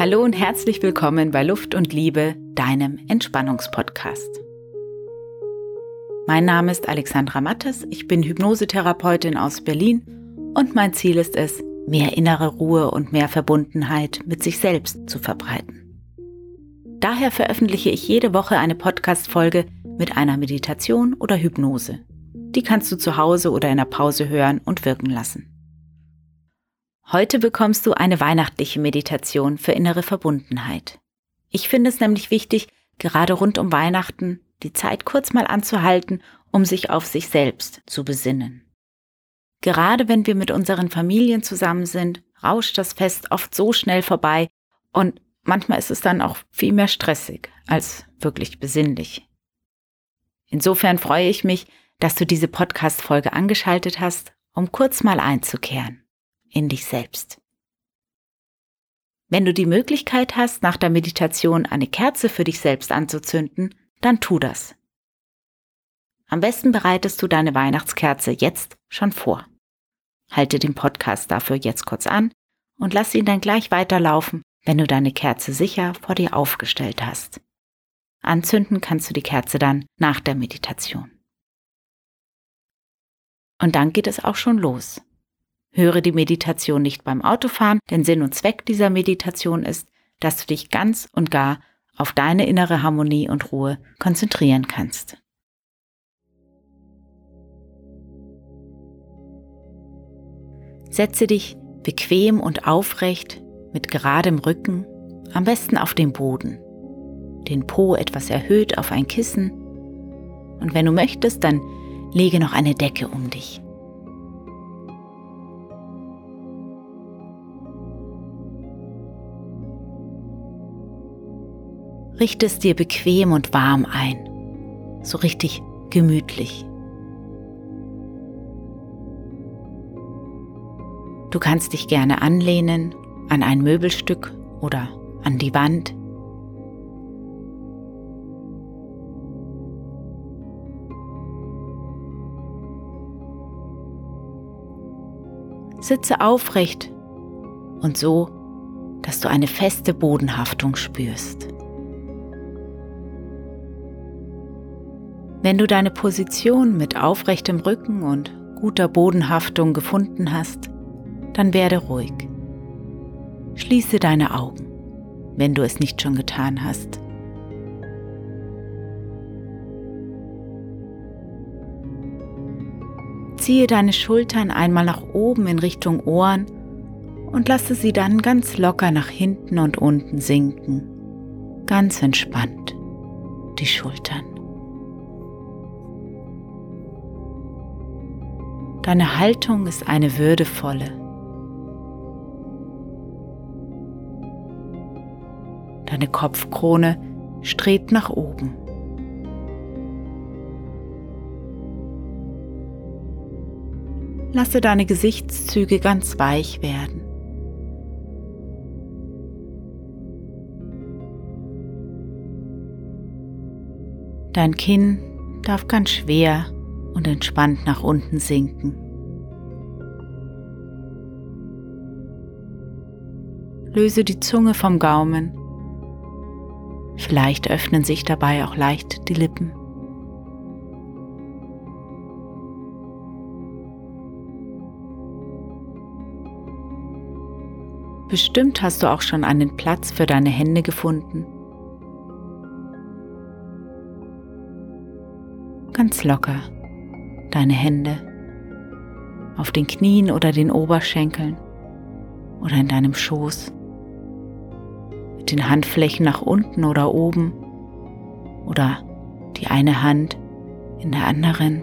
Hallo und herzlich willkommen bei Luft und Liebe, deinem Entspannungspodcast. Mein Name ist Alexandra Mattes, ich bin Hypnosetherapeutin aus Berlin und mein Ziel ist es, mehr innere Ruhe und mehr Verbundenheit mit sich selbst zu verbreiten. Daher veröffentliche ich jede Woche eine Podcast-Folge mit einer Meditation oder Hypnose. Die kannst du zu Hause oder in der Pause hören und wirken lassen. Heute bekommst du eine weihnachtliche Meditation für innere Verbundenheit. Ich finde es nämlich wichtig, gerade rund um Weihnachten die Zeit kurz mal anzuhalten, um sich auf sich selbst zu besinnen. Gerade wenn wir mit unseren Familien zusammen sind, rauscht das Fest oft so schnell vorbei und manchmal ist es dann auch viel mehr stressig als wirklich besinnlich. Insofern freue ich mich, dass du diese Podcast-Folge angeschaltet hast, um kurz mal einzukehren in dich selbst. Wenn du die Möglichkeit hast, nach der Meditation eine Kerze für dich selbst anzuzünden, dann tu das. Am besten bereitest du deine Weihnachtskerze jetzt schon vor. Halte den Podcast dafür jetzt kurz an und lass ihn dann gleich weiterlaufen, wenn du deine Kerze sicher vor dir aufgestellt hast. Anzünden kannst du die Kerze dann nach der Meditation. Und dann geht es auch schon los. Höre die Meditation nicht beim Autofahren, denn Sinn und Zweck dieser Meditation ist, dass du dich ganz und gar auf deine innere Harmonie und Ruhe konzentrieren kannst. Setze dich bequem und aufrecht mit geradem Rücken, am besten auf den Boden, den Po etwas erhöht auf ein Kissen und wenn du möchtest, dann lege noch eine Decke um dich. Richte es dir bequem und warm ein, so richtig gemütlich. Du kannst dich gerne anlehnen an ein Möbelstück oder an die Wand. Sitze aufrecht und so, dass du eine feste Bodenhaftung spürst. Wenn du deine Position mit aufrechtem Rücken und guter Bodenhaftung gefunden hast, dann werde ruhig. Schließe deine Augen, wenn du es nicht schon getan hast. Ziehe deine Schultern einmal nach oben in Richtung Ohren und lasse sie dann ganz locker nach hinten und unten sinken. Ganz entspannt die Schultern. Deine Haltung ist eine würdevolle. Deine Kopfkrone strebt nach oben. Lasse deine Gesichtszüge ganz weich werden. Dein Kinn darf ganz schwer und entspannt nach unten sinken. Löse die Zunge vom Gaumen. Vielleicht öffnen sich dabei auch leicht die Lippen. Bestimmt hast du auch schon einen Platz für deine Hände gefunden. Ganz locker deine Hände auf den Knien oder den Oberschenkeln oder in deinem Schoß, mit den Handflächen nach unten oder oben oder die eine Hand in der anderen.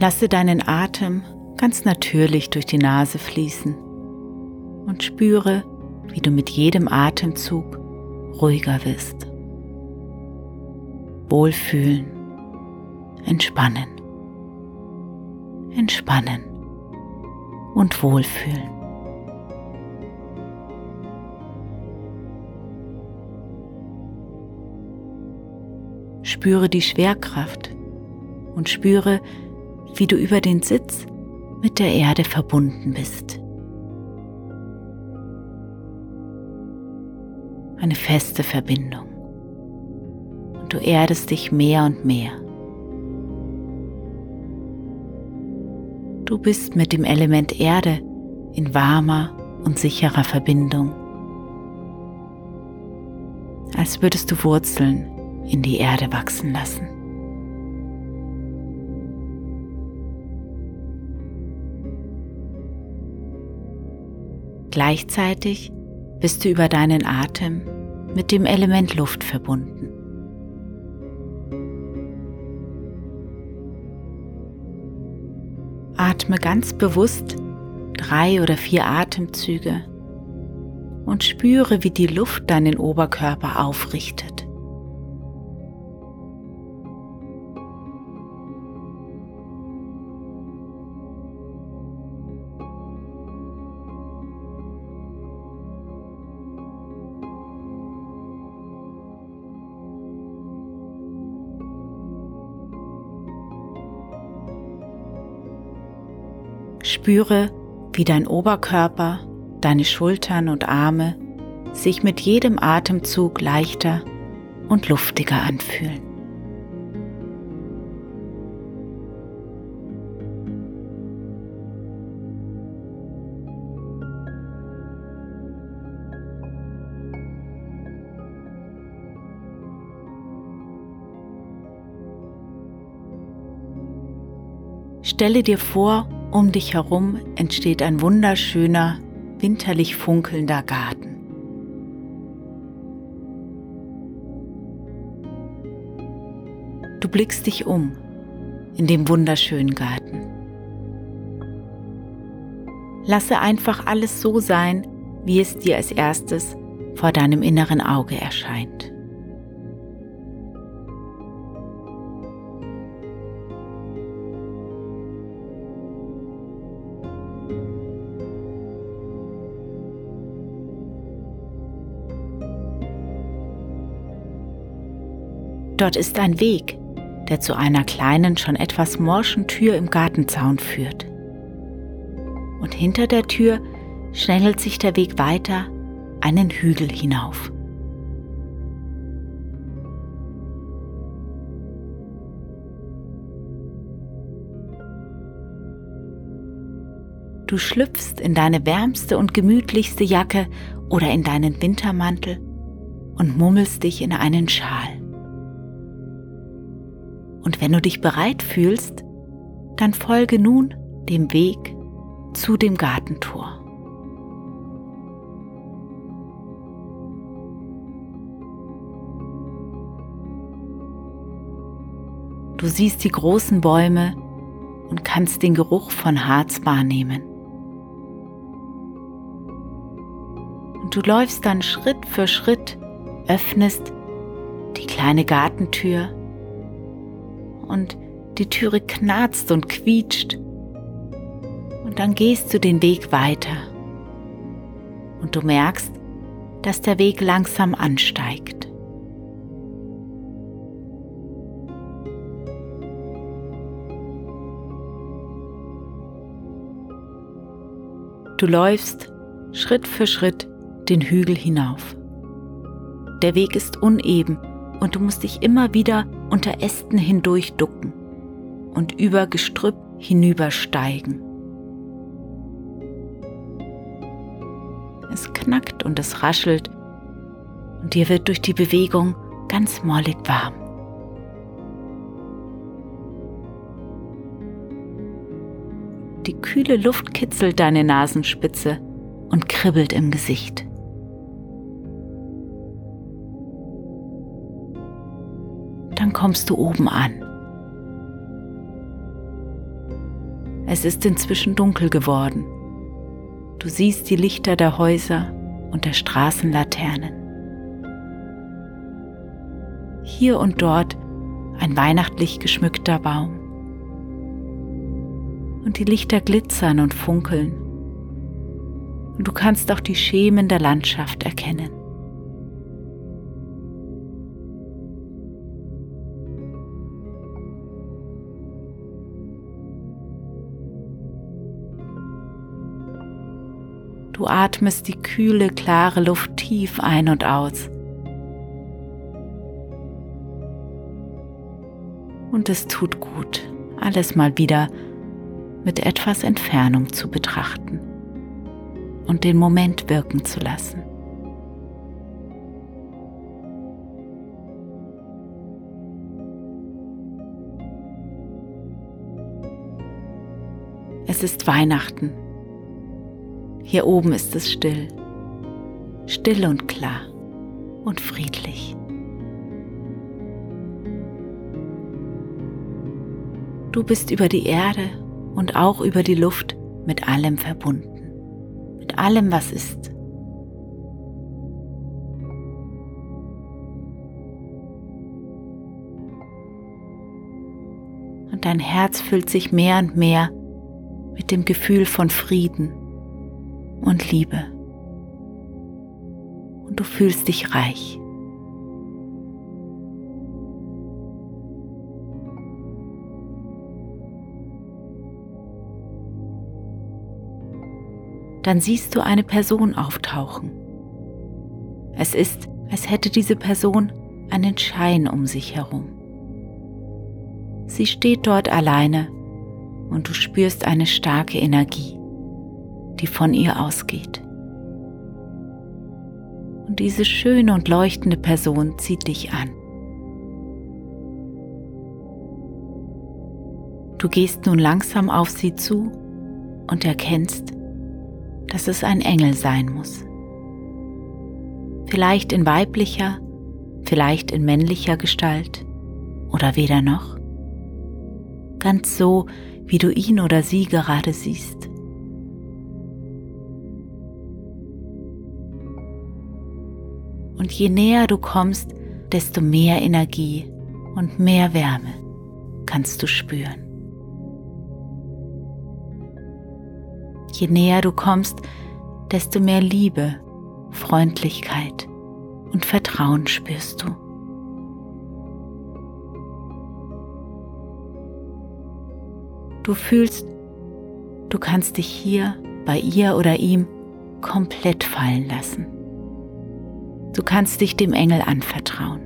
Lasse deinen Atem ganz natürlich durch die Nase fließen und spüre, wie du mit jedem Atemzug ruhiger wirst. Wohlfühlen, entspannen, entspannen und wohlfühlen. spüre die Schwerkraft und spüre, wie du über den Sitz mit der Erde verbunden bist. Eine feste Verbindung. Und du erdest dich mehr und mehr. Du bist mit dem Element Erde in warmer und sicherer Verbindung, als würdest du Wurzeln in die Erde wachsen lassen. Gleichzeitig bist du über deinen Atem mit dem Element Luft verbunden. Atme ganz bewusst drei oder vier Atemzüge und spüre, wie die Luft deinen Oberkörper aufrichtet. Spüre, wie dein Oberkörper, deine Schultern und Arme sich mit jedem Atemzug leichter und luftiger anfühlen. Stelle dir vor, um dich herum entsteht ein wunderschöner, winterlich funkelnder Garten. Du blickst dich um in dem wunderschönen Garten. Lasse einfach alles so sein, wie es dir als erstes vor deinem inneren Auge erscheint. Dort ist ein Weg, der zu einer kleinen, schon etwas morschen Tür im Gartenzaun führt. Und hinter der Tür schlängelt sich der Weg weiter einen Hügel hinauf. Du schlüpfst in deine wärmste und gemütlichste Jacke oder in deinen Wintermantel und mummelst dich in einen Schal. Und wenn du dich bereit fühlst, dann folge nun dem Weg zu dem Gartentor. Du siehst die großen Bäume und kannst den Geruch von Harz wahrnehmen. Und du läufst dann Schritt für Schritt, öffnest die kleine Gartentür und die Türe knarzt und quietscht. Und dann gehst du den Weg weiter und du merkst, dass der Weg langsam ansteigt. Du läufst Schritt für Schritt den Hügel hinauf. Der Weg ist uneben und du musst dich immer wieder unter Ästen hindurch ducken und über Gestrüpp hinübersteigen. Es knackt und es raschelt und dir wird durch die Bewegung ganz mollig warm. Die kühle Luft kitzelt deine Nasenspitze und kribbelt im Gesicht. Dann kommst du oben an. Es ist inzwischen dunkel geworden. Du siehst die Lichter der Häuser und der Straßenlaternen. Hier und dort ein weihnachtlich geschmückter Baum. Und die Lichter glitzern und funkeln. Und du kannst auch die Schemen der Landschaft erkennen. Du atmest die kühle, klare Luft tief ein und aus. Und es tut gut, alles mal wieder mit etwas Entfernung zu betrachten und den Moment wirken zu lassen. Es ist Weihnachten. Hier oben ist es still, still und klar und friedlich. Du bist über die Erde und auch über die Luft mit allem verbunden, mit allem, was ist. Und dein Herz füllt sich mehr und mehr mit dem Gefühl von Frieden und Liebe. Und du fühlst dich reich. Dann siehst du eine Person auftauchen. Es ist, als hätte diese Person einen Schein um sich herum. Sie steht dort alleine und du spürst eine starke Energie, die von ihr ausgeht. Und diese schöne und leuchtende Person zieht dich an. Du gehst nun langsam auf sie zu und erkennst, dass es ein Engel sein muss. Vielleicht in weiblicher, vielleicht in männlicher Gestalt oder weder noch. Ganz so, wie du ihn oder sie gerade siehst. Und je näher du kommst, desto mehr Energie und mehr Wärme kannst du spüren. Je näher du kommst, desto mehr Liebe, Freundlichkeit und Vertrauen spürst du. Du fühlst, du kannst dich hier bei ihr oder ihm komplett fallen lassen. Du kannst dich dem Engel anvertrauen.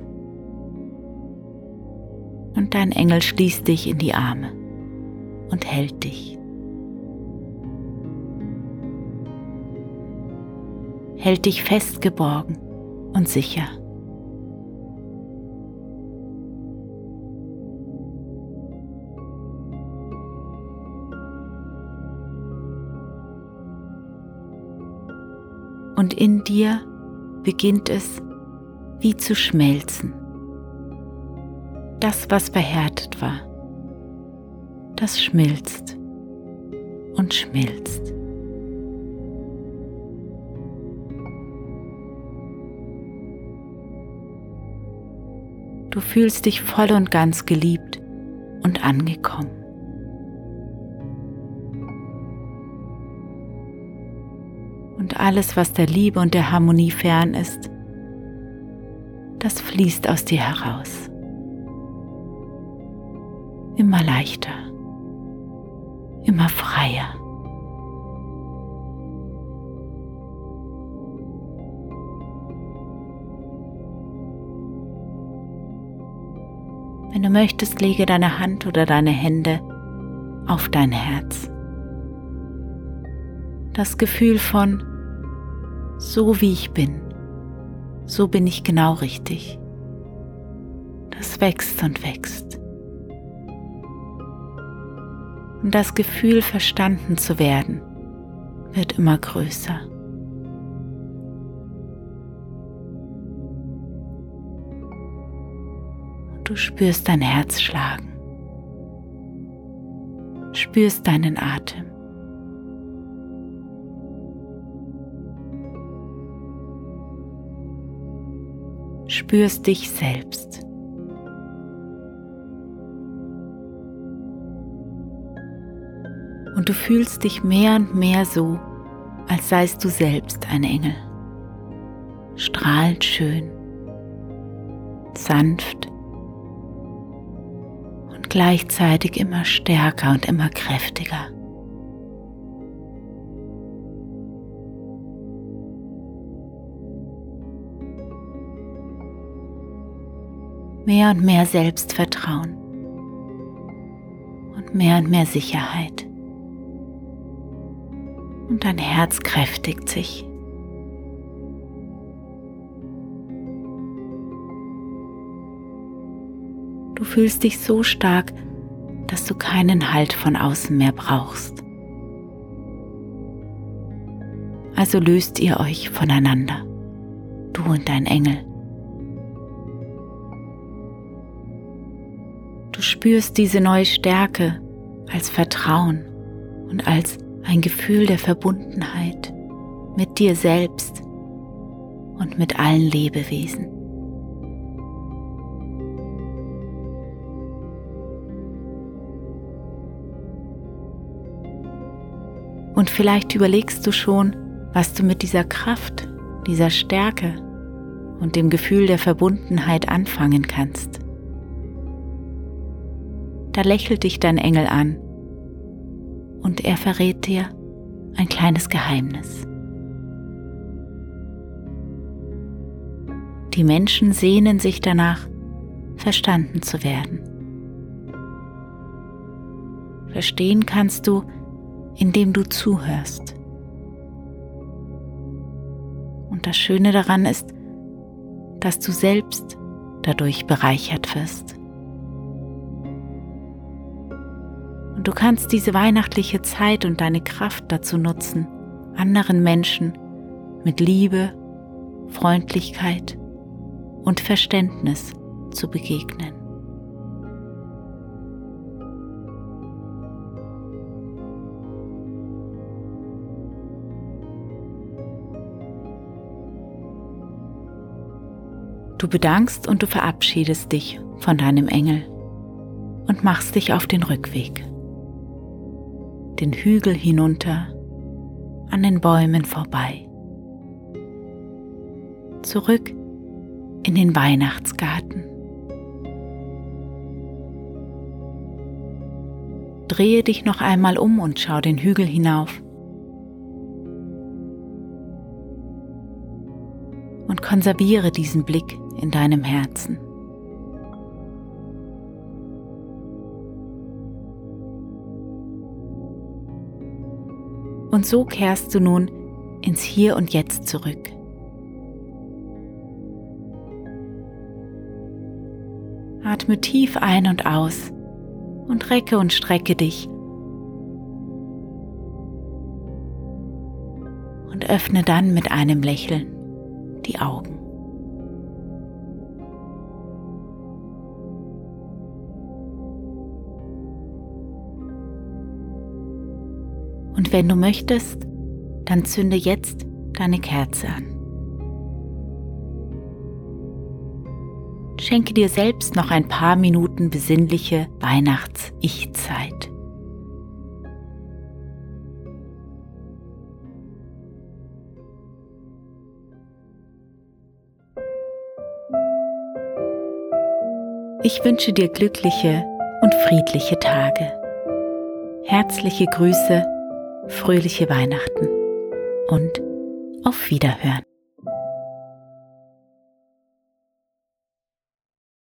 Und dein Engel schließt dich in die Arme und hält dich. Hält dich festgeborgen und sicher. und in dir beginnt es wie zu schmelzen. Das, was verhärtet war, das schmilzt und schmilzt. Du fühlst dich voll und ganz geliebt und angekommen. Und alles, was der Liebe und der Harmonie fern ist, das fließt aus dir heraus. Immer leichter, immer freier. Wenn du möchtest, lege deine Hand oder deine Hände auf dein Herz. Das Gefühl von so wie ich bin, so bin ich genau richtig. Das wächst und wächst. Und das Gefühl, verstanden zu werden, wird immer größer. Und du spürst dein Herz schlagen, spürst deinen Atem. Spürst dich selbst. Und du fühlst dich mehr und mehr so, als seist du selbst ein Engel. Strahlend schön, sanft und gleichzeitig immer stärker und immer kräftiger. Mehr und mehr Selbstvertrauen und mehr und mehr Sicherheit. Und dein Herz kräftigt sich. Du fühlst dich so stark, dass du keinen Halt von außen mehr brauchst. Also löst ihr euch voneinander, du und dein Engel. Du spürst diese neue Stärke als Vertrauen und als ein Gefühl der Verbundenheit mit dir selbst und mit allen Lebewesen. Und vielleicht überlegst du schon, was du mit dieser Kraft, dieser Stärke und dem Gefühl der Verbundenheit anfangen kannst. Da lächelt dich dein Engel an und er verrät dir ein kleines Geheimnis. Die Menschen sehnen sich danach, verstanden zu werden. Verstehen kannst du, indem du zuhörst. Und das Schöne daran ist, dass du selbst dadurch bereichert wirst. Du kannst diese weihnachtliche Zeit und deine Kraft dazu nutzen, anderen Menschen mit Liebe, Freundlichkeit und Verständnis zu begegnen. Du bedankst und du verabschiedest dich von deinem Engel und machst dich auf den Rückweg. Den Hügel hinunter, an den Bäumen vorbei. Zurück in den Weihnachtsgarten. Drehe dich noch einmal um und schau den Hügel hinauf. Und konserviere diesen Blick in deinem Herzen. Und so kehrst du nun ins Hier und Jetzt zurück. Atme tief ein und aus und recke und strecke dich. Und öffne dann mit einem Lächeln die Augen. Und wenn du möchtest, dann zünde jetzt deine Kerze an. Schenke dir selbst noch ein paar Minuten besinnliche Weihnachts-Ich-Zeit. Ich wünsche dir glückliche und friedliche Tage. Herzliche Grüße fröhliche Weihnachten und auf Wiederhören.